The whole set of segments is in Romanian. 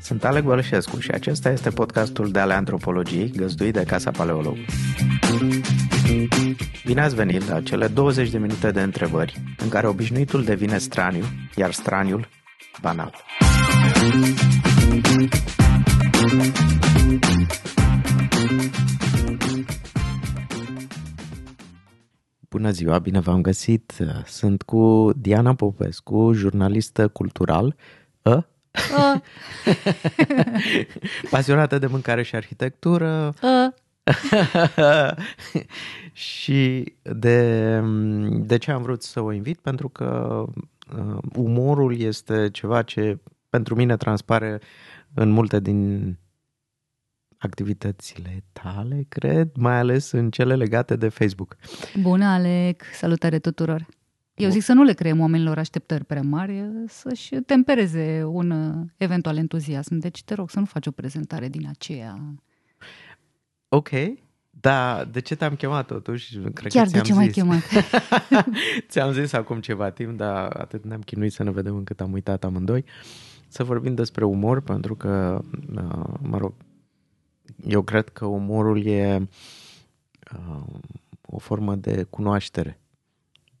Sunt Alec Bălășescu și acesta este podcastul de ale antropologiei găzduit de Casa Paleolog. Bine ați venit la cele 20 de minute de întrebări în care obișnuitul devine straniu, iar straniul banal. Bună ziua, bine v-am găsit. Sunt cu Diana Popescu, jurnalistă cultural, a? A. pasionată de mâncare și arhitectură. A. și de, de ce am vrut să o invit? Pentru că uh, umorul este ceva ce pentru mine transpare în multe din activitățile tale, cred, mai ales în cele legate de Facebook. Bună, Alec! Salutare tuturor! Eu zic să nu le creăm oamenilor așteptări prea mari, să-și tempereze un uh, eventual entuziasm. Deci te rog să nu faci o prezentare din aceea. Ok, da, de ce te-am chemat totuși? Cred Chiar că de ce m-ai chemat? ți-am zis acum ceva timp, dar atât ne-am chinuit să ne vedem încât am uitat amândoi. Să vorbim despre umor, pentru că, uh, mă rog, eu cred că umorul e uh, o formă de cunoaștere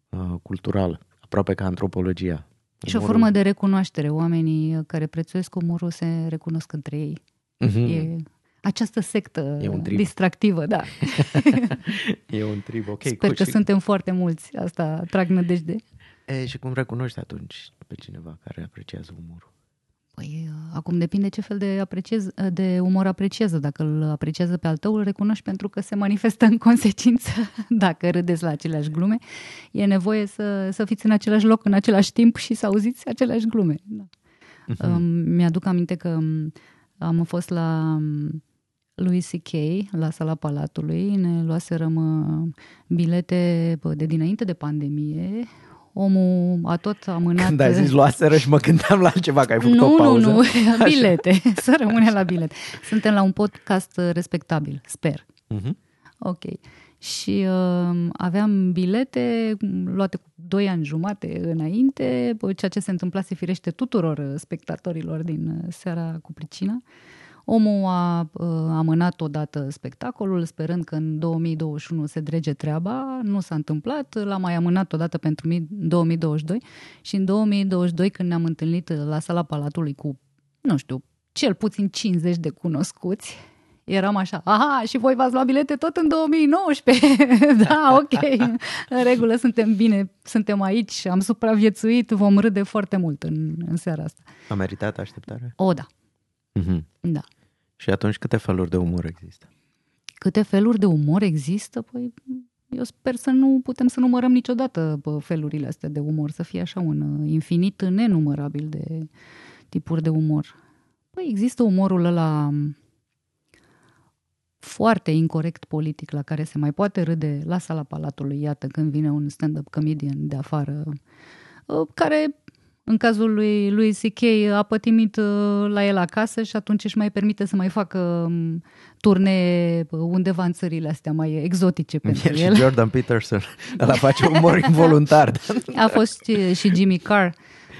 uh, culturală, aproape ca antropologia. Și umorul... o formă de recunoaștere. Oamenii care prețuiesc umorul se recunosc între ei. Uh-huh. E această sectă e un trib. distractivă, da. e un trib, ok. Sper că și... suntem foarte mulți, asta trag nădejde. E, și cum recunoști atunci pe cineva care apreciază umorul? Păi, acum depinde ce fel de, apreciez, de umor apreciază. Dacă îl apreciază pe al tău, îl recunoști pentru că se manifestă în consecință. Dacă râdeți la aceleași glume, e nevoie să, să fiți în același loc, în același timp și să auziți aceleași glume. Da. Uh-huh. Mi-aduc aminte că am fost la lui C.K. la sala Palatului, ne luaserăm bilete de dinainte de pandemie, omul a tot amânat... Când ai zis luaseră și mă gândeam la altceva, că ai făcut nu, o pauză. Nu, nu, bilete, să rămâne la bilet. Suntem la un podcast respectabil, sper. Uh-huh. Ok. Și uh, aveam bilete luate cu doi ani jumate înainte, ceea ce se întâmplase firește tuturor spectatorilor din seara cu pricina. Uh, Omul a uh, amânat odată spectacolul, sperând că în 2021 se drege treaba. Nu s-a întâmplat, l-a mai amânat odată pentru 2022 și în 2022, când ne-am întâlnit la sala Palatului cu, nu știu, cel puțin 50 de cunoscuți, eram așa, aha, și voi v-ați luat bilete tot în 2019. da, ok, în regulă, suntem bine, suntem aici, am supraviețuit, vom râde foarte mult în, în seara asta. A meritat așteptarea? O, da. Mm-hmm. Da. Și atunci câte feluri de umor există? Câte feluri de umor există? Păi eu sper să nu putem să numărăm niciodată felurile astea de umor, să fie așa un uh, infinit nenumărabil de tipuri de umor. Păi există umorul ăla um, foarte incorrect politic la care se mai poate râde la sala Palatului, iată, când vine un stand-up comedian de afară, uh, care în cazul lui, lui C.K. a pătimit uh, la el acasă și atunci își mai permite să mai facă um, turnee uh, undeva în țările astea mai exotice pentru el. el. Și Jordan Peterson, ăla face umor involuntar. A fost și Jimmy Carr uh,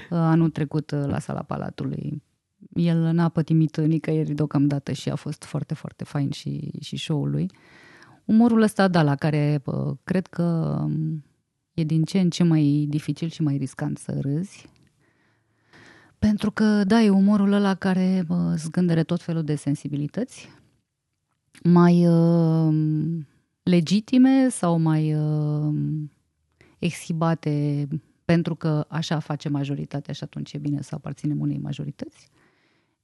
anul trecut la sala Palatului. El n-a pătimit nicăieri deocamdată și a fost foarte, foarte fain și, și show-ul lui. Umorul ăsta, da, la care cred că um, e din ce în ce mai dificil și mai riscant să râzi pentru că, da, e umorul ăla care bă, zgândere tot felul de sensibilități, mai uh, legitime sau mai uh, exhibate pentru că așa face majoritatea și atunci e bine să aparținem unei majorități.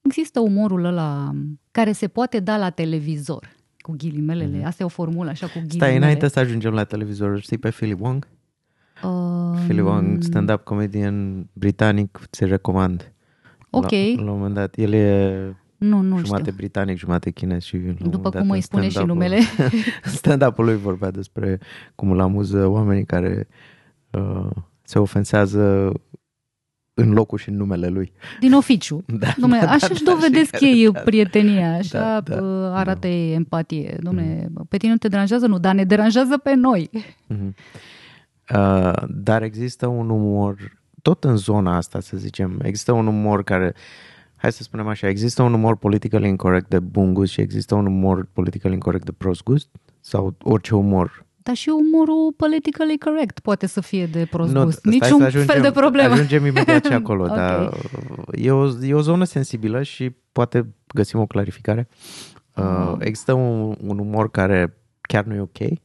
Există umorul ăla care se poate da la televizor, cu ghilimelele. Mm-hmm. Asta e o formulă așa cu ghilimele. Stai, înainte să ajungem la televizor, știi pe Philip Wong? Uh, Philip Wong, stand-up comedian britanic, ți recomand. Ok. La, la un moment dat, el e nu, nu jumate știu. britanic, jumate chinez și După cum îi spune și numele. stand-up-ul lui vorbea despre cum îl amuză oamenii care uh, se ofensează în locul și în numele lui. Din oficiu. Da, Dom'le, da, așa își da, dovedesc da, ei da, prietenia, așa da, da, arată da. ei empatie. Dom'le, mm. pe tine nu te deranjează? Nu, dar ne deranjează pe noi. Mm-hmm. Uh, dar există un umor tot în zona asta, să zicem, există un umor care, hai să spunem așa, există un umor politically incorrect de bun gust și există un umor politically incorrect de prost gust? Sau orice umor dar și umorul politically correct poate să fie de prost nu, gust. Niciun ajungem, fel de problemă. Ajungem imediat și acolo, okay. dar e o, e o zonă sensibilă și poate găsim o clarificare. Uh, există un, un umor care chiar nu e ok?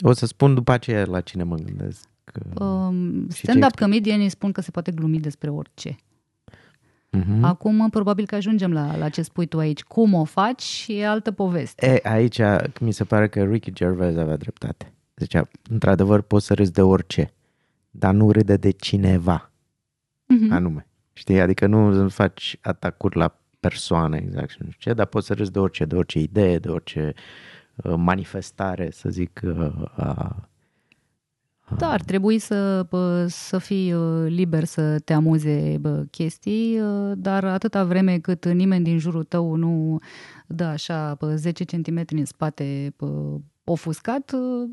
O să spun după aceea la cine mă gândesc. Um, stand-up comedianii spun că se poate glumi despre orice. Uh-huh. Acum, probabil că ajungem la, la ce spui tu aici. Cum o faci e altă poveste. E, aici mi se pare că Ricky Gervais avea dreptate. Zicea, într-adevăr, poți să râzi de orice, dar nu râde de cineva uh-huh. anume. Știi? Adică nu faci atacuri la persoană exact și nu știu ce, dar poți să râzi de orice, de orice idee, de orice uh, manifestare, să zic, uh, a da, ar trebui să, să fii uh, liber să te amuze chestii, uh, dar atâta vreme cât nimeni din jurul tău nu dă așa 10 cm în spate ofuscat, uh,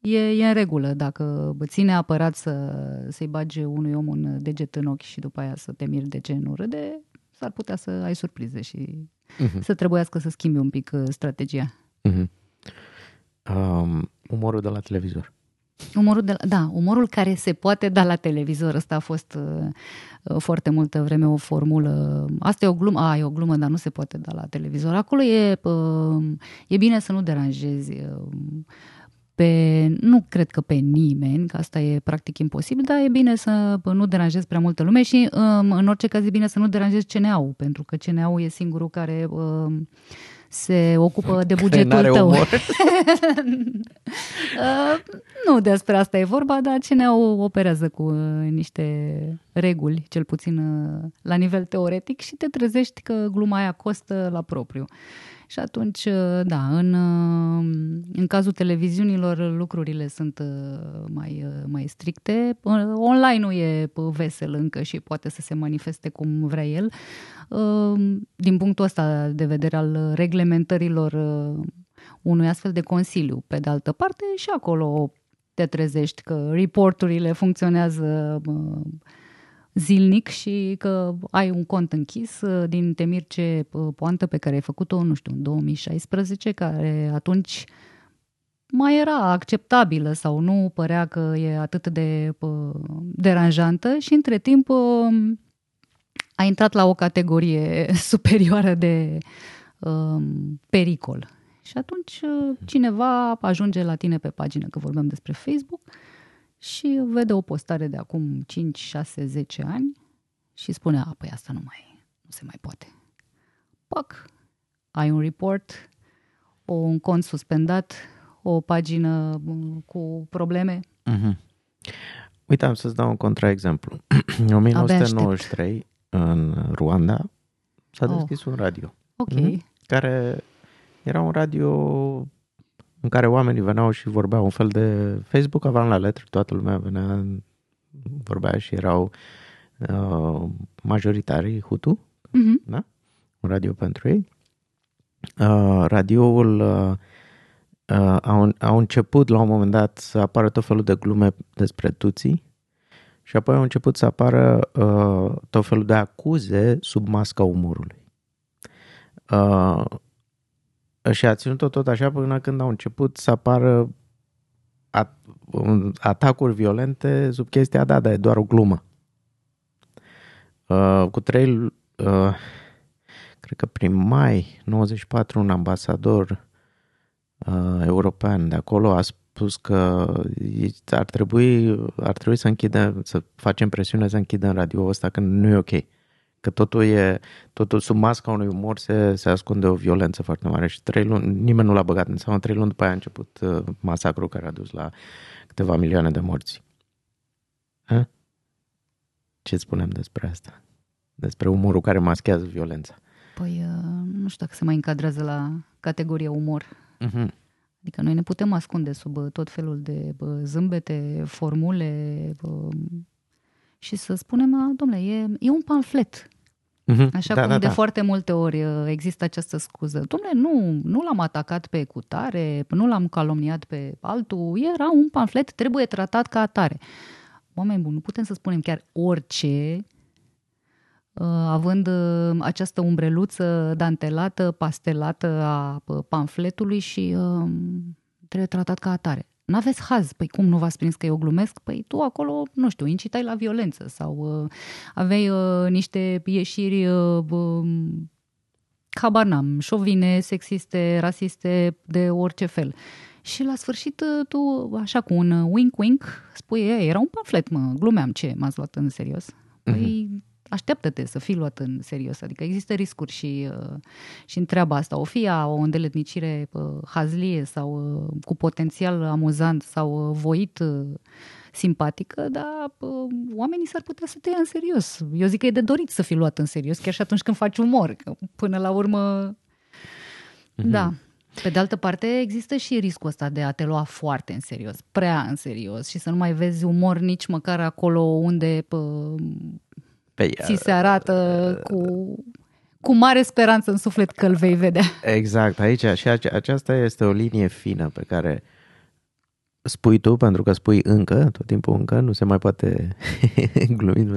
e, e în regulă. Dacă ține apărat să, să-i bagi unui om un deget în ochi și după aia să te miri de ce nu râde, s-ar putea să ai surprize și uh-huh. să trebuiască să schimbi un pic strategia. Uh-huh. Um, umorul de la televizor. Umorul de la, da, umorul care se poate da la televizor. Asta a fost uh, uh, foarte multă vreme o formulă. Asta e o glumă, a, e o glumă, dar nu se poate da la televizor. Acolo e, uh, e bine să nu deranjezi uh, pe, nu cred că pe nimeni, că asta e practic imposibil, dar e bine să nu deranjezi prea multă lume și um, în orice caz e bine să nu deranjezi CNA-ul, pentru că CNA-ul e singurul care uh, se ocupă de bugetul tău. uh, nu despre asta e vorba, dar cine o operează cu uh, niște reguli, cel puțin uh, la nivel teoretic, și te trezești că gluma aia costă la propriu. Și atunci, uh, da, în, uh, în cazul televiziunilor lucrurile sunt uh, mai, mai stricte. Online nu e vesel încă și poate să se manifeste cum vrea el. Din punctul ăsta de vedere al reglementărilor unui astfel de consiliu. Pe de altă parte, și acolo te trezești că reporturile funcționează zilnic și că ai un cont închis uh, din temir ce uh, poantă pe care ai făcut-o, nu știu, în 2016, care atunci mai era acceptabilă sau nu părea că e atât de uh, deranjantă și între timp a intrat la o categorie superioară de um, pericol. Și atunci cineva ajunge la tine pe pagină, că vorbim despre Facebook, și vede o postare de acum 5, 6, 10 ani și spune, a, păi asta nu mai, nu se mai poate. Pac, ai un report, o, un cont suspendat, o pagină cu probleme. Mm-hmm. Uite, am să-ți dau un contraexemplu. În 1993, în Ruanda, s-a oh. deschis oh. un radio. Ok. Mm-hmm, care era un radio în care oamenii veneau și vorbeau un fel de Facebook aveam la letri, toată lumea venea, vorbea și erau uh, majoritari Hutu, uh-huh. da? Un radio pentru ei. Uh, radioul uh, uh, au, au început la un moment dat să apară tot felul de glume despre tuții și apoi au început să apară uh, tot felul de acuze sub masca umorului. Uh, și a ținut-o tot așa până când au început să apară atacuri violente sub chestia, da, dar e doar o glumă. Uh, cu trei, uh, cred că prin mai 94, un ambasador uh, european de acolo a spus că ar trebui, ar trebui să închidem, să facem presiune să închidem radio ăsta, că nu e ok. Că totul e, totul sub masca unui umor se, se ascunde o violență foarte mare și trei luni, nimeni nu l-a băgat în seamă, trei luni după aia a început uh, masacrul care a dus la câteva milioane de morți. Ha? Ce spunem despre asta? Despre umorul care maschează violența. Păi, uh, nu știu dacă se mai încadrează la categoria umor. Uh-huh. Adică noi ne putem ascunde sub uh, tot felul de zâmbete, formule și să spunem, domnule, e, e un pamflet. Uh-huh. Așa da, cum da, de da. foarte multe ori uh, există această scuză. Domnule, nu, nu l-am atacat pe cutare, nu l-am calomniat pe altul, era un pamflet, trebuie tratat ca atare. oameni buni, nu putem să spunem chiar orice, uh, având uh, această umbreluță dantelată, pastelată a uh, pamfletului și uh, trebuie tratat ca atare. N-aveți haz, păi cum nu v-ați prins că eu glumesc? Păi tu acolo, nu știu, incitai la violență sau uh, aveai uh, niște ieșiri uh, habar n-am, șovine, sexiste, rasiste, de orice fel. Și la sfârșit uh, tu, așa cu un wink-wink, spui, ei, era un pamflet, mă, glumeam, ce, m-ați luat în serios? Păi mm-hmm. Așteaptă-te să fii luat în serios, adică există riscuri și, uh, și în treaba asta. O fi o îndeletnicire uh, hazlie sau cu potențial amuzant sau voit simpatică, dar oamenii s-ar putea să te ia în serios. Eu zic că e de dorit să fii luat în serios, chiar și atunci când faci umor, că până la urmă... Mm-hmm. Da. Pe de altă parte, există și riscul ăsta de a te lua foarte în serios, prea în serios și să nu mai vezi umor nici măcar acolo unde pă, pe, ți se arată cu, cu mare speranță în suflet că îl vei vedea. Exact, aici și aceasta este o linie fină pe care spui tu, pentru că spui încă, tot timpul încă, nu se mai poate glumi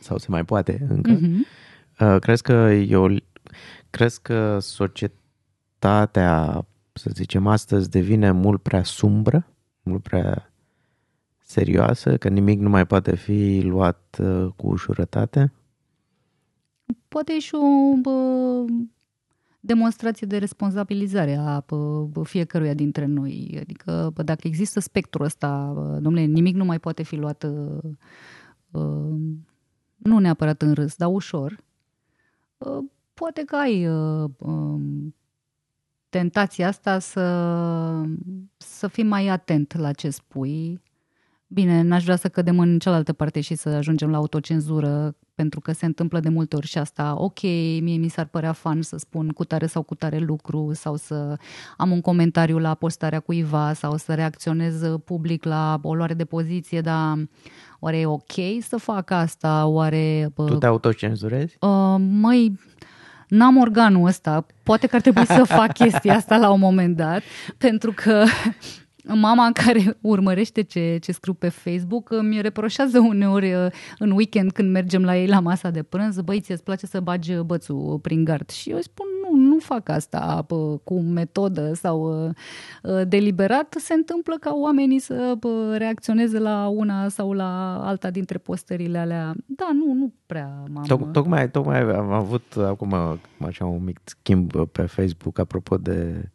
sau se mai poate încă. Mm-hmm. Crezi că eu, crezi că societatea, să zicem astăzi, devine mult prea sumbră, mult prea serioasă, că nimic nu mai poate fi luat uh, cu ușurătate? Poate și o bă, demonstrație de responsabilizare a fiecăruia dintre noi. Adică dacă există spectrul ăsta, domnule, nimic nu mai poate fi luat nu neapărat în râs, dar ușor, poate că ai tentația asta să, să fii mai atent la ce spui. Bine, n-aș vrea să cădem în cealaltă parte și să ajungem la autocenzură, pentru că se întâmplă de multe ori și asta, ok, mie mi s-ar părea fan să spun cu tare sau cu tare lucru sau să am un comentariu la postarea cuiva sau să reacționez public la o luare de poziție, dar oare e ok să fac asta? Oare... Tu te autocenzurezi? Uh, măi, n-am organul ăsta. Poate că ar trebui să fac chestia asta la un moment dat, pentru că mama care urmărește ce, ce scriu pe Facebook îmi reproșează uneori uh, în weekend când mergem la ei la masa de prânz, băi, ți place să bagi bățul prin gard? Și eu spun, nu, nu fac asta pă, cu metodă sau uh, deliberat. Se întâmplă ca oamenii să pă, reacționeze la una sau la alta dintre postările alea. Da, nu, nu prea m-am... Toc, tocmai, tocmai am avut acum așa un mic schimb pe Facebook apropo de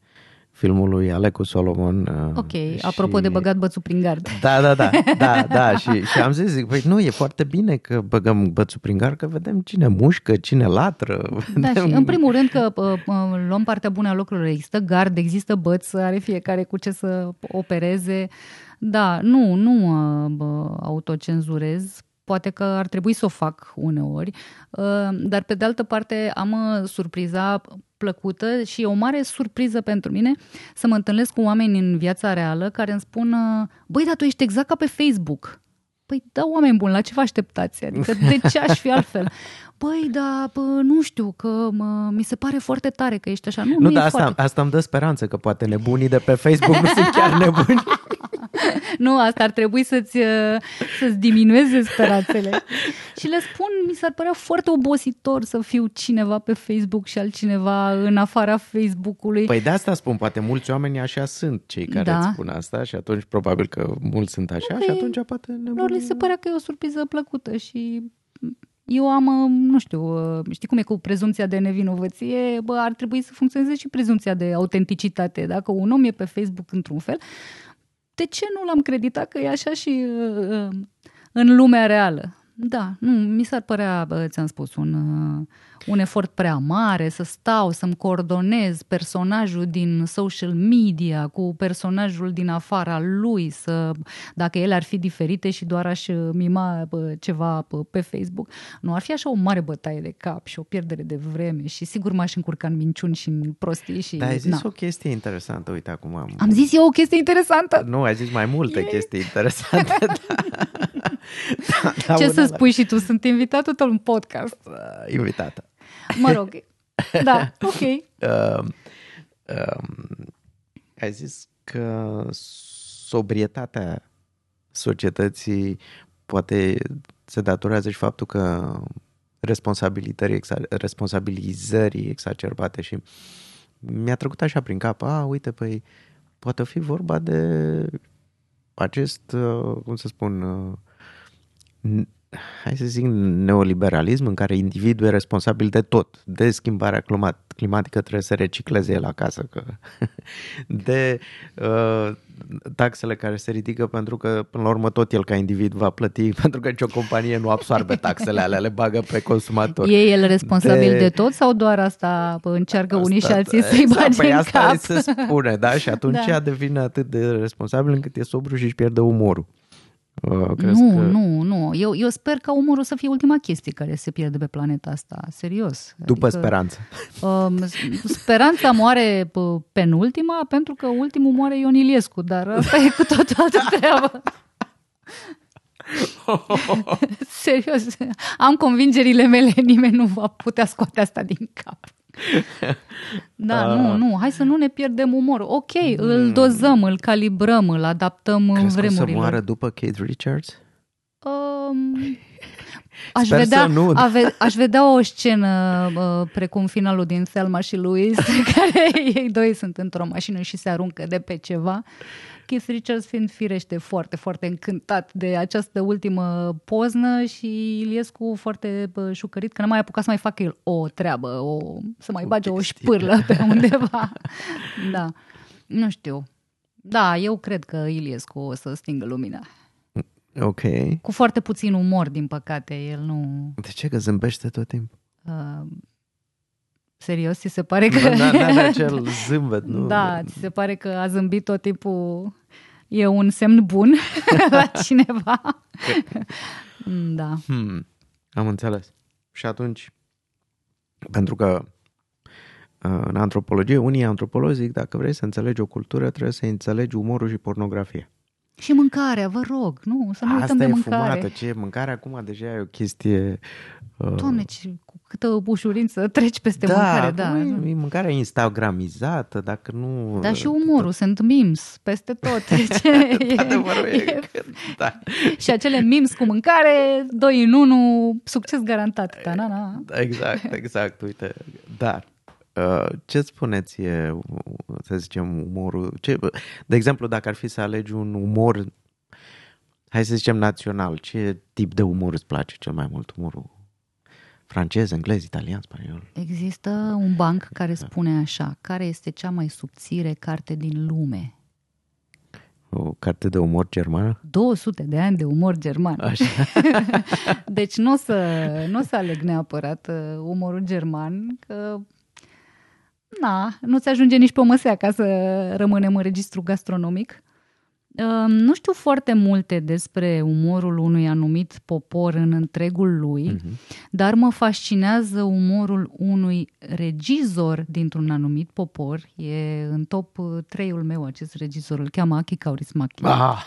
filmul lui Alecu Solomon. Uh, ok, și... apropo de băgat bățul prin gard. Da, da, da, da, da. și, și am zis, zic, păi nu, e foarte bine că băgăm bățul prin gard, că vedem cine mușcă, cine latră. Da, vedem... și în primul rând că uh, uh, luăm partea bună a lucrurilor. Există gard, există băț, are fiecare cu ce să opereze. Da, nu, nu uh, autocenzurez, poate că ar trebui să o fac uneori, uh, dar pe de altă parte am uh, surpriza plăcută și e o mare surpriză pentru mine să mă întâlnesc cu oameni în viața reală care îmi spun uh, băi, dar tu ești exact ca pe Facebook. Păi da, oameni buni, la ce vă așteptați? Adică de ce aș fi altfel? Băi, da, bă, nu știu, că mă, mi se pare foarte tare că ești așa. Nu, nu, nu dar asta, foarte... asta îmi dă speranță, că poate nebunii de pe Facebook nu sunt chiar nebuni. nu, asta ar trebui să-ți, uh, să-ți diminueze speranțele. și le spun, mi s-ar părea foarte obositor să fiu cineva pe Facebook și altcineva în afara Facebook-ului. Păi de asta spun, poate mulți oameni așa sunt cei care da. îți spun asta și atunci probabil că mulți sunt așa okay. și atunci poate nebunii... Lor li se părea că e o surpriză plăcută și eu am, uh, nu știu, uh, știi cum e cu prezumția de nevinovăție, bă, ar trebui să funcționeze și prezumția de autenticitate. Dacă un om e pe Facebook într-un fel, de ce nu l-am creditat că e așa și uh, în lumea reală? Da, nu, mi s-ar părea, ți-am spus, un, uh, un efort prea mare să stau, să-mi coordonez personajul din social media cu personajul din afara lui, să, dacă ele ar fi diferite și doar aș mima ceva pe Facebook. Nu ar fi așa o mare bătaie de cap și o pierdere de vreme și sigur m-aș încurca în minciuni și în prostii. Și, Dar ai zis na. o chestie interesantă, uite acum am... Am zis eu o chestie interesantă? Nu, ai zis mai multe e... chestii interesante. da, da, Ce să spui și tu? Sunt invitatul tău în podcast. Uh, invitată. Mă rog. Da, ok. Uh, uh, ai zis că sobrietatea societății poate se datorează și faptul că responsabilizării, responsabilizării exacerbate și mi-a trecut așa prin cap, a, uite, păi poate fi vorba de acest, uh, cum să spun, uh, hai să zic, neoliberalism în care individul e responsabil de tot, de schimbarea climatică trebuie să recicleze el acasă, că de uh, taxele care se ridică pentru că până la urmă tot el ca individ va plăti pentru că nicio companie nu absorbe taxele alea, le bagă pe consumator. E el responsabil de, de tot sau doar asta încearcă asta, unii și alții să-i exact, bage păi în asta cap? se spune, da? Și atunci da. devine atât de responsabil încât e sobru și își pierde umorul. Uh, nu, că... nu, nu. Eu, eu sper ca umorul să fie ultima chestie care se pierde pe planeta asta, serios. După adică, speranță. Uh, speranța moare penultima, pentru că ultimul moare Ion Iliescu, dar asta e cu tot altă treabă. Serios, am convingerile mele, nimeni nu va putea scoate asta din cap. Da, uh, nu, nu, hai să nu ne pierdem umor. Ok, mm, îl dozăm, îl calibrăm, îl adaptăm în vremurile. să moară după Kate Richards? Um, aș, vedea, nu. Ave, aș vedea o scenă uh, precum finalul din Selma și Louis, care ei doi sunt într-o mașină și se aruncă de pe ceva Keith Richards fiind firește foarte, foarte încântat de această ultimă poznă și Iliescu foarte șucărit că nu mai apucat să mai facă el o treabă, o, să mai bage o șpârlă pe undeva. da, nu știu. Da, eu cred că Iliescu o să stingă lumina. Ok. Cu foarte puțin umor, din păcate, el nu... De ce? Că zâmbește tot timpul. Uh, Serios, ți se pare că... Da, da, da, acel zâmbet, nu? Da, ți se pare că a zâmbit tot timpul e un semn bun la cineva. da. Hmm, am înțeles. Și atunci, pentru că uh, în antropologie, unii antropologi zic, dacă vrei să înțelegi o cultură, trebuie să înțelegi umorul și pornografia. Și mâncarea, vă rog, nu, să nu Asta uităm de mâncare. Asta e fumată, ce mâncarea acum deja e o chestie... Uh... Doamne, ce, cu câtă ușurință treci peste da, mâncare, da. E mâncarea instagramizată, dacă nu... Da, și umorul, tot... sunt memes peste tot. Ce e, Adevărul e, e, da. Și acele memes cu mâncare, doi în unu, succes garantat. Da, na, na. Exact, exact, uite. Dar Uh, ce spuneți e, să zicem, umorul? Ce, de exemplu, dacă ar fi să alegi un umor, hai să zicem, național, ce tip de umor îți place cel mai mult? Umorul francez, englez, italian, spaniol? Există un banc care spune așa, care este cea mai subțire carte din lume? O carte de umor germană? 200 de ani de umor german. Așa. deci nu o să, n-o să aleg neapărat uh, umorul german, că na, nu-ți ajunge nici pe o măsea ca să rămânem în registru gastronomic. Nu știu foarte multe despre umorul unui anumit popor în întregul lui, uh-huh. dar mă fascinează umorul unui regizor dintr-un anumit popor. E în top 3-ul meu acest regizor, îl cheamă Aki Kaurismäki. Ah.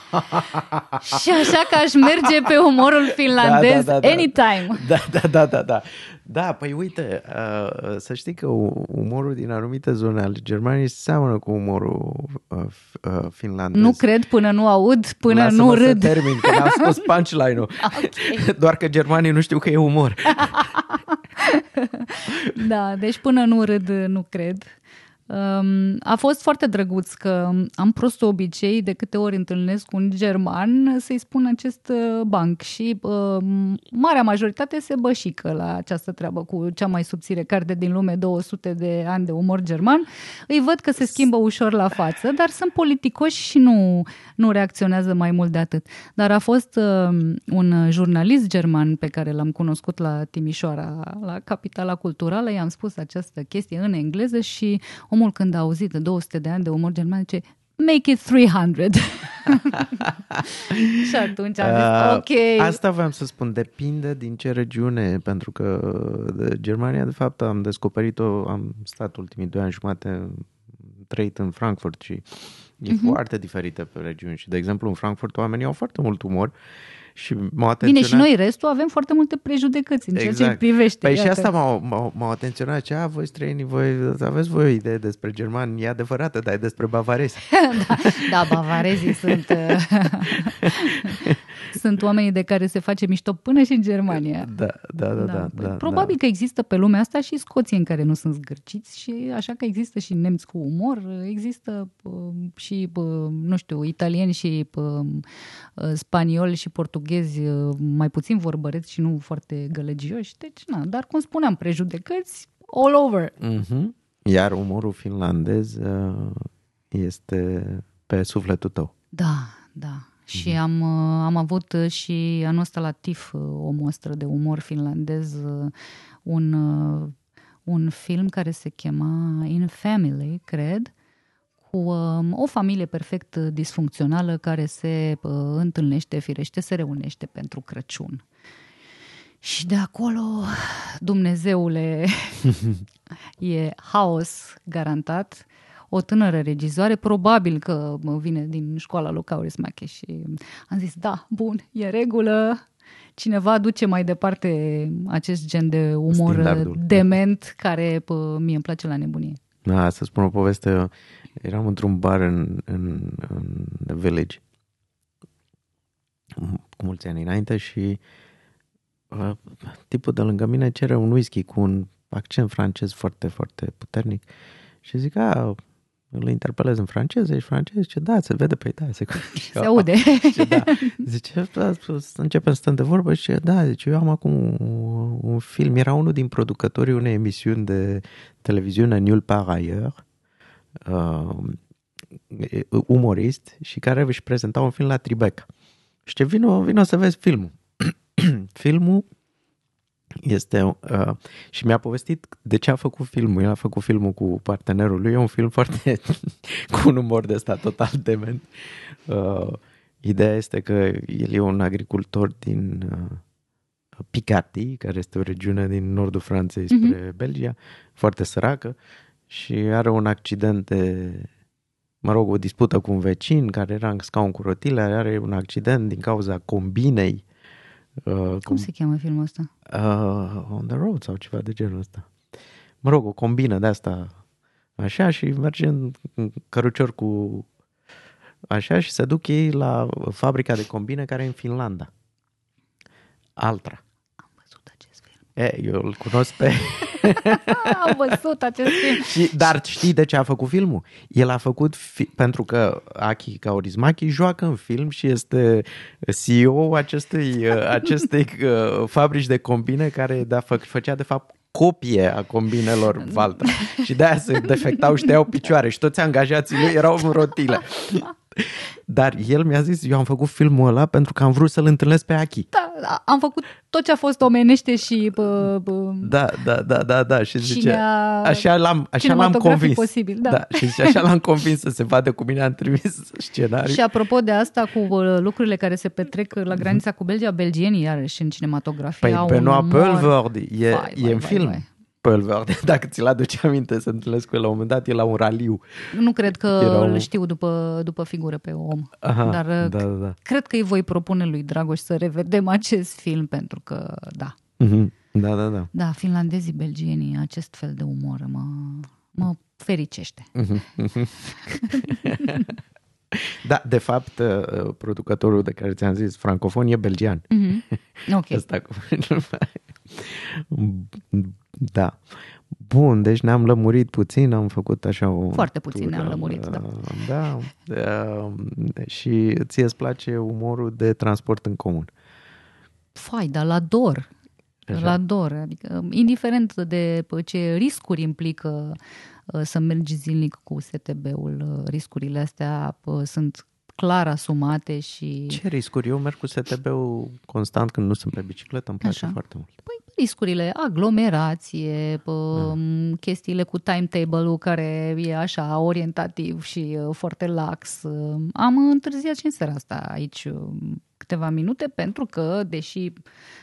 Și așa că aș merge pe umorul finlandez da, da, da, da. anytime. Da, da, da, da, da. Da, păi uite, uh, să știi că umorul din anumite zone ale Germaniei seamănă cu umorul uh, uh, finlandez. Nu cred până nu aud, până Lasă-mă nu râd. să termin, că n-am spus punchline-ul. okay. Doar că germanii nu știu că e umor. da, deci până nu râd, nu cred. Um, a fost foarte drăguț că am prost obicei de câte ori întâlnesc un german să-i spun acest uh, banc și uh, marea majoritate se bășică la această treabă cu cea mai subțire carte din lume, 200 de ani de umor german. Îi văd că se schimbă ușor la față, dar sunt politicoși și nu, nu reacționează mai mult de atât. Dar a fost uh, un jurnalist german pe care l-am cunoscut la Timișoara, la Capitala Culturală, i-am spus această chestie în engleză și omul când a auzit de 200 de ani de umor german, zice, make it 300. și atunci am zis, uh, ok. Asta vreau să spun, depinde din ce regiune, pentru că de Germania, de fapt, am descoperit-o, am stat ultimii doi ani jumate, trăit în Frankfurt și e uh-huh. foarte diferită pe regiuni. Și, de exemplu, în Frankfurt oamenii au foarte mult umor și m-au atenționat... Bine, și noi restul avem foarte multe prejudecăți în ceea Exact. ce îi privește. Păi și iată. asta m-au, m-au, m-au atenționat. Ce, a, voi străinii, voi aveți voi o idee despre germani, e adevărată, dar e despre bavarezi. da, da, bavarezii sunt, uh, sunt oamenii de care se face mișto până și în Germania. Da, da, da, da. păi da, probabil că există pe lumea asta și scoții în care nu sunt zgârciți și așa că există și nemți cu umor, există uh, și, uh, nu știu, italieni și uh, uh, spanioli și portughezi uh, mai puțin vorbăreți și nu foarte gălăgioși. Deci, na, dar cum spuneam, prejudecăți all over. Mhm. Iar umorul finlandez uh, este pe sufletul tău. Da, da. Și am, uh, am avut uh, și anul ăsta la TIF uh, o mostră de umor finlandez, uh, un, uh, un film care se chema In Family, cred, cu um, o familie perfect disfuncțională care se uh, întâlnește, firește, se reunește pentru Crăciun. Și de acolo, Dumnezeule, e haos garantat. O tânără regizoare, probabil că mă vine din școala lui Kaurismäki și am zis, da, bun, e în regulă, cineva duce mai departe acest gen de umor Standardul. dement care pă, mie îmi place la nebunie. Da, să spun o poveste. Eram într-un bar în, în, în The Village cu mulți ani înainte și uh, tipul de lângă mine cere un whisky cu un accent francez foarte, foarte puternic și zic, a, îl interpelez în franceză, ești francez? Zice, da, se vede pe da, se, Se aude. Zice, da. Zice, da, să începem să stăm de vorbă și zice, da, zice, eu am acum un, un film, era unul din producătorii unei emisiuni de televiziune Nul par ailleurs, uh, umorist și care își prezenta un film la Tribeca. Și ce vino, vino să vezi filmul. filmul este uh, și mi-a povestit de ce a făcut filmul. El a făcut filmul cu partenerul lui. E un film foarte cu un umor de ăsta total dement. Uh, ideea este că el e un agricultor din uh, Picardy, care este o regiune din nordul Franței spre uh-huh. Belgia, foarte săracă și are un accident de mă rog, o dispută cu un vecin care era în scaun cu rotile, are un accident din cauza combinei. Uh, Cum se cheamă filmul ăsta? Uh, on the road sau ceva de genul ăsta. Mă rog, o combină de asta așa și merge în cărucior cu așa și se duc ei la fabrica de combine care e în Finlanda. Altra. Am văzut acest film. E, eu îl cunosc pe... Am văzut acest film. Și, dar știi de ce a făcut filmul? El a făcut fi- pentru că Aki Kaurismäki joacă în film și este CEO acestui, acestei uh, fabrici de combine care da, fă, făcea de fapt copie a combinelor Valtra. Și de-aia se defectau și tăiau picioare și toți angajații lui erau în rotile. Dar el mi-a zis, eu am făcut filmul ăla pentru că am vrut să-l întâlnesc pe Aki. Da, am făcut tot ce a fost omenește și... Bă, bă, Da, da, da, da, da. Și, Și zice, ne-a așa l-am, așa l-am cinematografic convins. posibil, da. da. Și zice, așa l-am convins să se vadă cu mine, am trimis scenariu. Și apropo de asta, cu uh, lucrurile care se petrec la granița cu Belgia, belgienii iarăși în cinematografie Păi au pe un Noa umor... Pölvord e, Vai, e vai, în vai, film. vai. Pölvord, dacă ți-l aduce aminte, se întâlnesc cu el la un moment dat, e la un raliu. Nu cred că Erau- îl știu după, după figură pe om. Aha, Dar uh, da, da, da. cred că îi voi propune lui Dragoș să revedem acest film, pentru că, da, Mhm. Da, da, da. da, finlandezii, belgienii, acest fel de umor mă, mă fericește. Da, de fapt, uh, producătorul de care ți-am zis, francofon, e belgian. Mhm. Ok. Asta cu... da. Bun, deci ne-am lămurit puțin, am făcut așa o... Foarte puțin tură, ne-am lămurit, da. Da, uh, și ție îți place umorul de transport în comun. Fai, dar la dor. Așa. La dor. Adică, indiferent de pă, ce riscuri implică uh, să mergi zilnic cu STB-ul, uh, riscurile astea pă, sunt clar asumate și Ce riscuri? Eu merg cu STB-ul constant când nu sunt pe bicicletă, îmi place Așa. foarte mult. păi, riscurile, aglomerație, pă, Da. chestiile cu timetable-ul care e așa orientativ și uh, foarte lax. Uh, Am întârziat și în seara asta aici uh, câteva minute pentru că, deși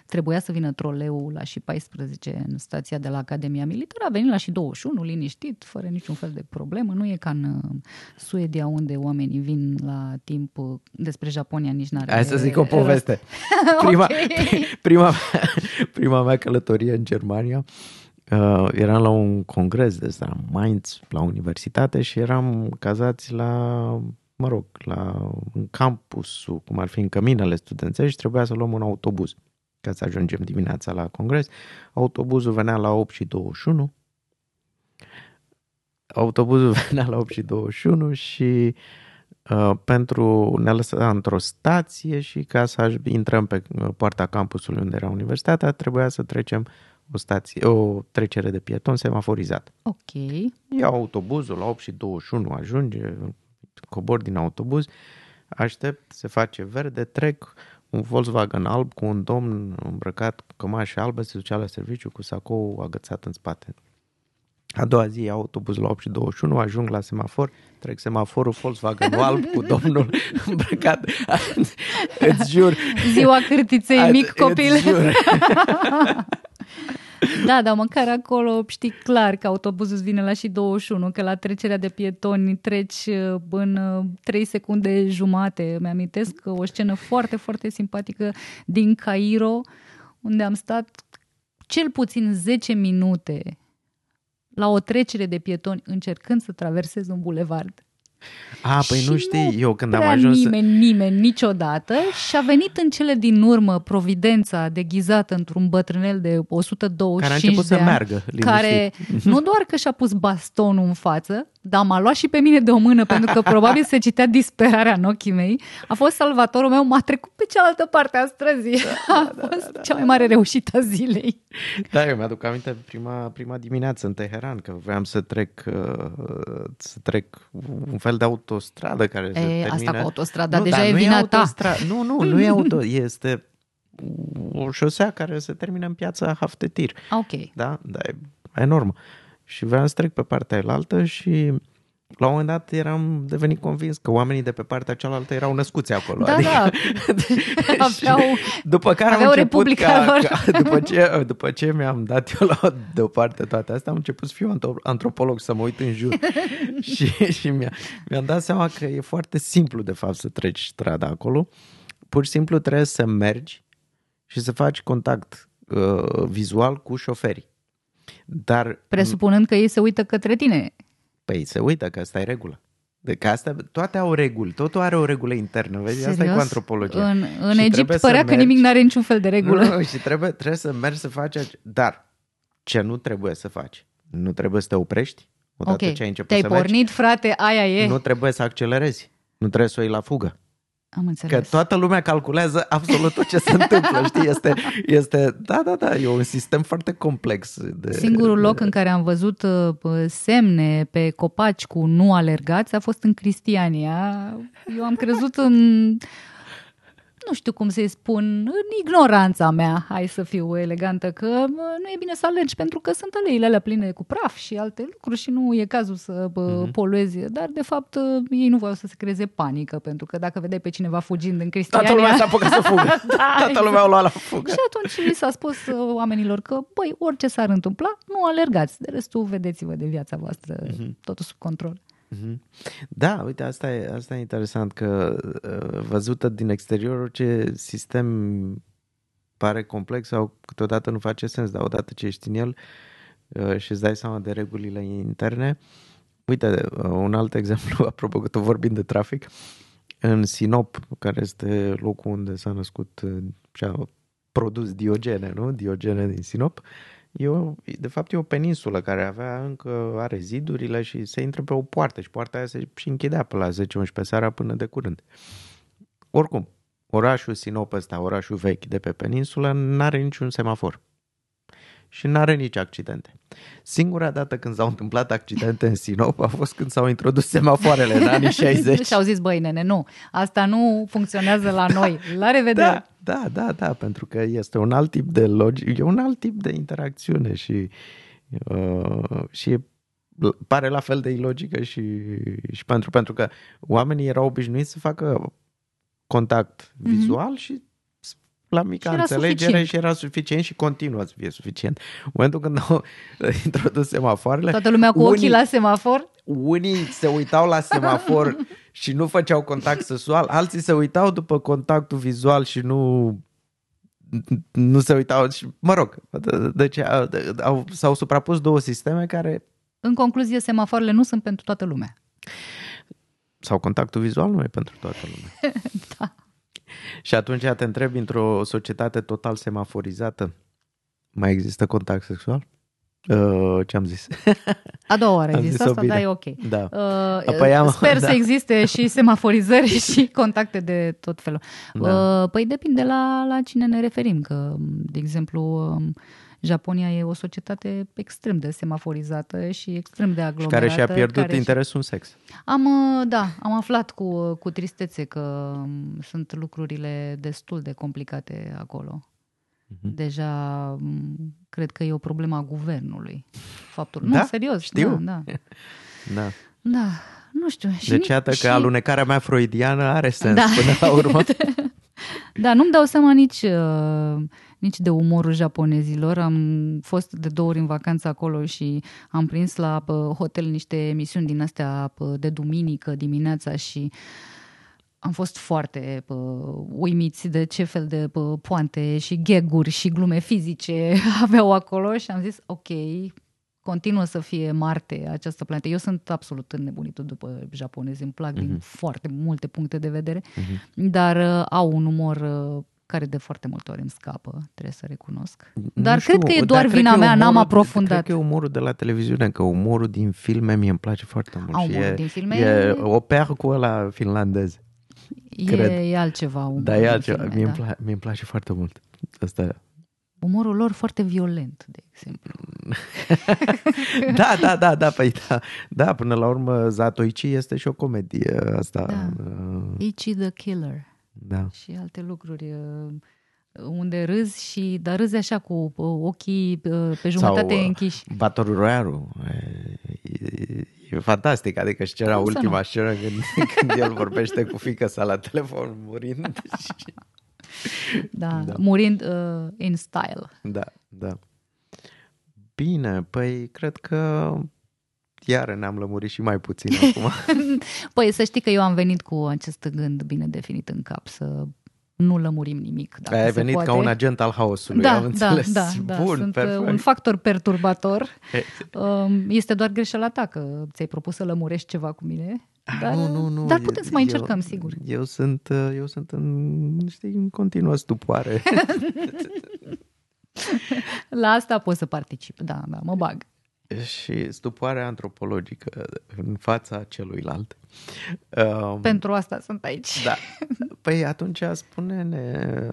trebuia să vină troleul la și 14 în stația de la Academia Militară, a venit la și 21, liniștit, fără niciun fel de problemă. Nu e ca în uh, Suedia unde oamenii vin la timp uh, despre Japonia nici n-are Hai să zic o poveste. Prima, prima, prima mea călătorie în Germania uh, eram la un congres de ăsta, Mainz, la universitate și eram cazați la mă rog, la un campusul, cum ar fi în căminele studențești, trebuia să luăm un autobuz ca să ajungem dimineața la congres. Autobuzul venea la 8 și 21. Autobuzul venea la 8 și 21 și uh, pentru ne lăsa într-o stație și ca să intrăm pe uh, poarta campusului unde era universitatea, trebuia să trecem o, stație, o trecere de pieton semaforizat. Ok. Iau autobuzul la 8 și 21, ajunge, cobor din autobuz, aștept, se face verde, trec un Volkswagen alb cu un domn îmbrăcat cu cămașă albă, se ducea la serviciu cu sacou agățat în spate. A doua zi iau autobuz la 8 și 21, ajung la semafor, trec semaforul Volkswagen alb cu domnul îmbrăcat. îți jur. Ziua cârtiței mic copil. Îți jur. Da, dar măcar acolo știi clar că autobuzul vine la și 21, că la trecerea de pietoni treci uh, în 3 uh, secunde jumate. Mi-amintesc o scenă foarte, foarte simpatică din Cairo, unde am stat cel puțin 10 minute la o trecere de pietoni încercând să traversez un bulevard. A, păi și nu știi, eu când am ajuns... nimeni, nimeni, niciodată și a venit în cele din urmă Providența deghizată într-un bătrânel de 125 care a început de să meargă, liniștit. care nu doar că și-a pus bastonul în față, dar m-a luat și pe mine de o mână pentru că probabil se citea disperarea în ochii mei. A fost salvatorul meu, m-a trecut pe cealaltă parte a străzii. Da, a da, fost da, da, cea mai mare reușită a zilei. Da, eu mi-aduc aminte prima, prima dimineață în Teheran, că voiam să trec, uh, să trec un fel de autostradă care e, se termină. Asta cu autostrada nu, deja e vina e ta. Nu, nu, nu e auto, este o șosea care se termină în piața Haftetir. Ok. Da, da, e enormă. Și vreau să trec pe partea elaltă și la un moment dat eram devenit convins că oamenii de pe partea cealaltă erau născuți acolo. Da, adică, da. aveau, după care aveau am început ca, ca, după, ce, după ce mi-am dat eu la deoparte toate astea, am început să fiu antropolog, să mă uit în jur. și și mi-a, mi-am dat seama că e foarte simplu, de fapt, să treci strada acolo. Pur și simplu trebuie să mergi și să faci contact uh, vizual cu șoferii. Dar, Presupunând că ei se uită către tine. Păi se uită că asta e regulă. De că asta, toate au reguli, totul are o regulă internă, vezi? Serios? Asta e cu antropologia. În, în Egipt părea că nimic nu are niciun fel de regulă. Nu, nu, și trebuie, trebuie să mergi să faci... Dar ce nu trebuie să faci? Nu trebuie să te oprești odată okay. ce ai început Te-ai să pornit, mergi. frate, aia e. Nu trebuie să accelerezi. Nu trebuie să o iei la fugă. Am înțeles. Că toată lumea calculează absolut tot ce se întâmplă, știi? Este, este, da, da, da, e un sistem foarte complex. De, Singurul loc de... în care am văzut uh, semne pe copaci cu nu alergați a fost în Cristiania. Eu am crezut în nu știu cum să-i spun, în ignoranța mea, hai să fiu elegantă, că nu e bine să alergi pentru că sunt aleile alea pline cu praf și alte lucruri și nu e cazul să mm-hmm. poluezi, dar de fapt ei nu voiau să se creeze panică, pentru că dacă vedeai pe cineva fugind în Cristiania... Toată lumea s-a apucat să fugă. da, Toată exact. lumea o lua la fugă. Și atunci li s-a spus oamenilor că, băi, orice s-ar întâmpla, nu alergați, de restul vedeți-vă de viața voastră, mm-hmm. totul sub control. Mhm. Da, uite, asta e, asta e interesant, că uh, văzută din exterior orice sistem pare complex sau câteodată nu face sens, dar odată ce ești în el uh, și îți dai seama de regulile interne, uite, uh, un alt exemplu, apropo că tot vorbim de trafic, în Sinop, care este locul unde s-a născut și a produs Diogene, nu? Diogene din Sinop, uh, E o, de fapt e o peninsulă care avea încă are zidurile și se intră pe o poartă și poarta aia se și închidea pe la 10-11 seara până de curând. Oricum, orașul Sinop ăsta, orașul vechi de pe peninsulă, nu are niciun semafor și nu are nici accidente. Singura dată când s-au întâmplat accidente în Sinop a fost când s-au introdus semafoarele în anii 60. și au zis, băi, nene, nu, asta nu funcționează la noi. La revedere! Da, da, da, da, pentru că este un alt tip de logic, e un alt tip de interacțiune și, uh, și e pare la fel de ilogică și, și pentru, pentru că oamenii erau obișnuiți să facă contact mm-hmm. vizual și la mica și înțelegere suficient. și era suficient și continuă să fie suficient. În momentul când au introdus semafoarele... Toată lumea cu unii, ochii la semafor? Unii se uitau la semafor și nu făceau contact sexual, alții se uitau după contactul vizual și nu nu se uitau și, mă rog, deci au, s-au suprapus două sisteme care... În concluzie, semafoarele nu sunt pentru toată lumea. Sau contactul vizual nu e pentru toată lumea. da. Și atunci te întrebi, într-o societate total semaforizată, mai există contact sexual? Uh, ce am zis? A doua oară ai zis, zis asta, bine. da, e ok. Da. Uh, Apoi am, sper da. să existe și semaforizări și contacte de tot felul. Da. Uh, păi depinde la, la cine ne referim, că, de exemplu, um, Japonia e o societate extrem de semaforizată și extrem de aglomerată. Și care și-a pierdut care interesul și... în sex. Am, uh, da, am aflat cu, cu tristețe că um, sunt lucrurile destul de complicate acolo. Mhm. Deja um, cred că e o problemă a guvernului. Faptul. Da? Nu, serios. Știu. Da, da. da. da. Nu știu. Și deci iată și... că alunecarea mea freudiană are sens da. până la urmă. da, nu-mi dau seama nici, uh, nici de umorul japonezilor. Am fost de două ori în vacanță acolo și am prins la uh, hotel niște emisiuni din astea uh, de duminică dimineața și am fost foarte uh, uimiți de ce fel de uh, poante și gheguri și glume fizice aveau acolo și am zis ok, continuă să fie Marte această planetă. Eu sunt absolut înnebunit după japonezi, îmi plac uh-huh. din mhm. foarte multe puncte de vedere, uh-huh. dar uh, au un umor uh, care de foarte multe ori îmi scapă, trebuie să recunosc. Dar știu, cred că e doar vina mea, n-am aprofundat. Cred că e umorul de la televiziune, că umorul din filme mie îmi place foarte mult. Au, umorul e, din filme e oper cu ăla finlandez. E, cred. e altceva. Da, e altceva. Filme, mie, da. îmi place, mie îmi place foarte mult. Asta umorul lor foarte violent, de exemplu. da, da, da, da, păi da. Da, până la urmă Zatoichi este și o comedie asta. Da. Uh... Ichi the Killer. Da. Și alte lucruri uh, unde râzi și dar râzi așa cu uh, ochii uh, pe jumătate Sau, închiși. Battle Royale. E, e fantastic, adică și era ultima scenă când, când el vorbește cu fica sa la telefon murind. Și... Da, da, murind uh, in style. Da, da. Bine, păi cred că iar ne-am lămurit și mai puțin acum. păi să știi că eu am venit cu acest gând bine definit în cap, să nu lămurim nimic. Dacă Ai se venit poate. ca un agent al haosului, da, am da, înțeles. Da, da, Bun, sunt uh, perfect. un factor perturbator. Um, este doar greșeala ta că ți-ai propus să lămurești ceva cu mine. Ah, dar, nu, nu, nu. dar putem să mai încercăm, sigur. Eu sunt, uh, eu sunt în, știi, în continuă stupoare. La asta pot să particip, da, da, mă bag. Și stupoarea antropologică în fața celuilalt. Um, Pentru asta sunt aici. Da. Păi atunci spune-ne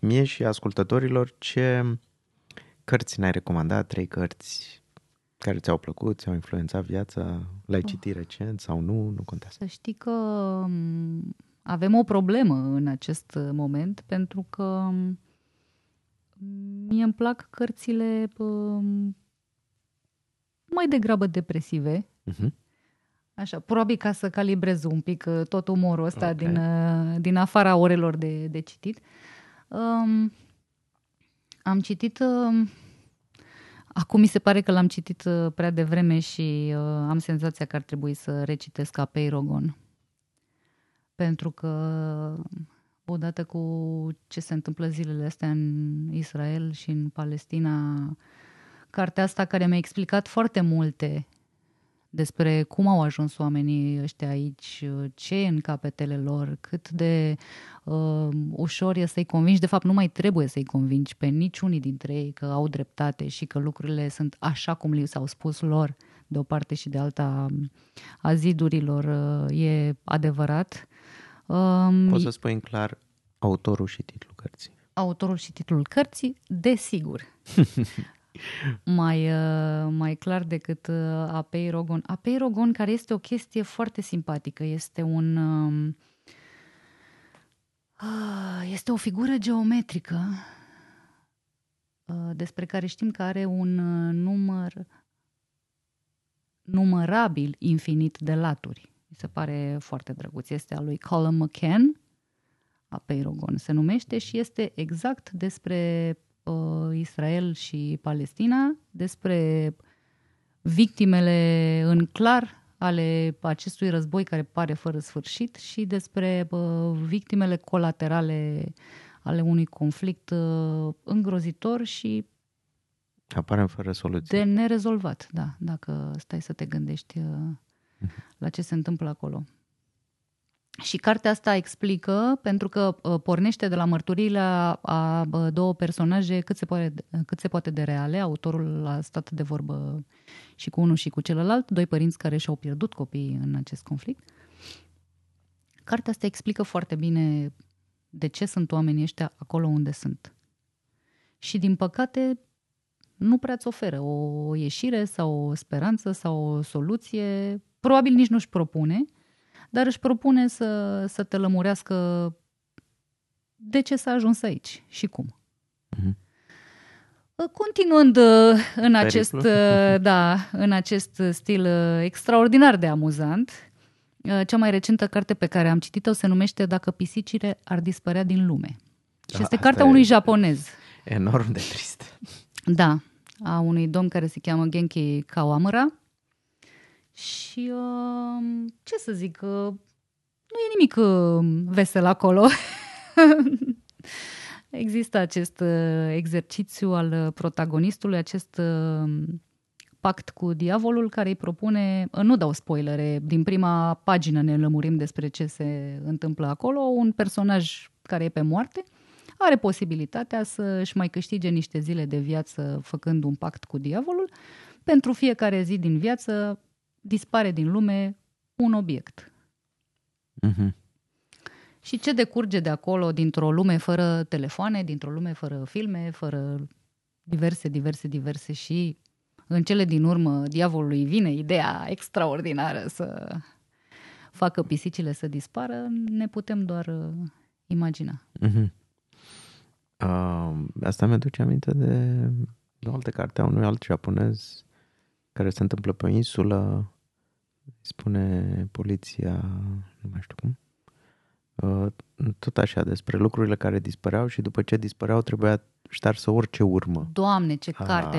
mie și ascultătorilor ce cărți ne-ai recomandat, trei cărți care ți-au plăcut, ți-au influențat viața, le-ai citit recent sau nu, nu contează. Să știi că um, avem o problemă în acest moment pentru că um, mie îmi plac cărțile um, mai degrabă depresive. Uh-huh. Așa, probabil ca să calibrez un pic uh, tot umorul ăsta okay. din, uh, din afara orelor de, de citit. Um, am citit uh, Acum mi se pare că l-am citit uh, prea devreme și uh, am senzația că ar trebui să recitesc Apei Rogon. Pentru că odată cu ce se întâmplă zilele astea în Israel și în Palestina, cartea asta care mi-a explicat foarte multe despre cum au ajuns oamenii ăștia aici, ce e în capetele lor, cât de uh, ușor e să-i convingi. De fapt, nu mai trebuie să-i convingi pe niciunii dintre ei că au dreptate și că lucrurile sunt așa cum li s-au spus lor de o parte și de alta a zidurilor. Uh, e adevărat. Um, Poți să spui în clar autorul și titlul cărții. Autorul și titlul cărții, desigur. mai, uh, mai clar decât uh, Apei Rogon. Apei Rogon, care este o chestie foarte simpatică, este un... Um, ah, este o figură geometrică uh, despre care știm că are un număr numărabil infinit de laturi. Mi se pare foarte drăguț. Este al lui Colin McCann Apeirogon se numește și este exact despre uh, Israel și Palestina, despre victimele în clar ale acestui război care pare fără sfârșit și despre uh, victimele colaterale ale unui conflict uh, îngrozitor și Aparent fără soluție. de nerezolvat, da, dacă stai să te gândești uh, la ce se întâmplă acolo. Și cartea asta explică, pentru că uh, pornește de la mărturiile a, a uh, două personaje cât se, poate, cât se poate de reale. Autorul a stat de vorbă și cu unul și cu celălalt, doi părinți care și-au pierdut copiii în acest conflict. Cartea asta explică foarte bine de ce sunt oamenii ăștia acolo unde sunt. Și din păcate nu prea îți oferă o ieșire sau o speranță sau o soluție. Probabil nici nu-și propune, dar își propune să, să te lămurească de ce s-a ajuns aici și cum. Mhm. Continuând uh, în Periplu. acest, uh, da, în acest stil uh, extraordinar de amuzant, uh, cea mai recentă carte pe care am citit-o se numește Dacă pisicile ar dispărea din lume. Și Da, este asta cartea e- unui japonez. Enorm de trist. Da, a unui domn care se cheamă Genki Kawamura. Și uh, ce să zic, uh, nu e nimic uh, vesel acolo. Există acest uh, exercițiu al uh, protagonistului, acest uh, pact cu diavolul care îi propune, uh, nu dau spoilere, din prima pagină ne lămurim despre ce se întâmplă acolo, un personaj care e pe moarte, are posibilitatea să își mai câștige niște zile de viață făcând un pact cu diavolul. Pentru fiecare zi din viață dispare din lume un obiect. Mhm. Și ce decurge de acolo, dintr-o lume fără telefoane, dintr-o lume fără filme, fără diverse, diverse, diverse și în cele din urmă diavolului vine ideea extraordinară să facă pisicile să dispară, ne putem doar uh, imagina. Mhm. Uh, asta mi-aduce aminte de o altă carte a unui alt japonez care se întâmplă pe o insulă, îi spune poliția, nu mai știu cum, uh, tot așa, despre lucrurile care dispăreau și după ce dispăreau trebuia ștarsă orice urmă. Doamne, ce Ah. carte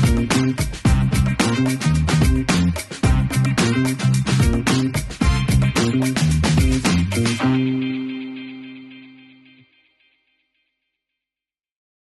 soon.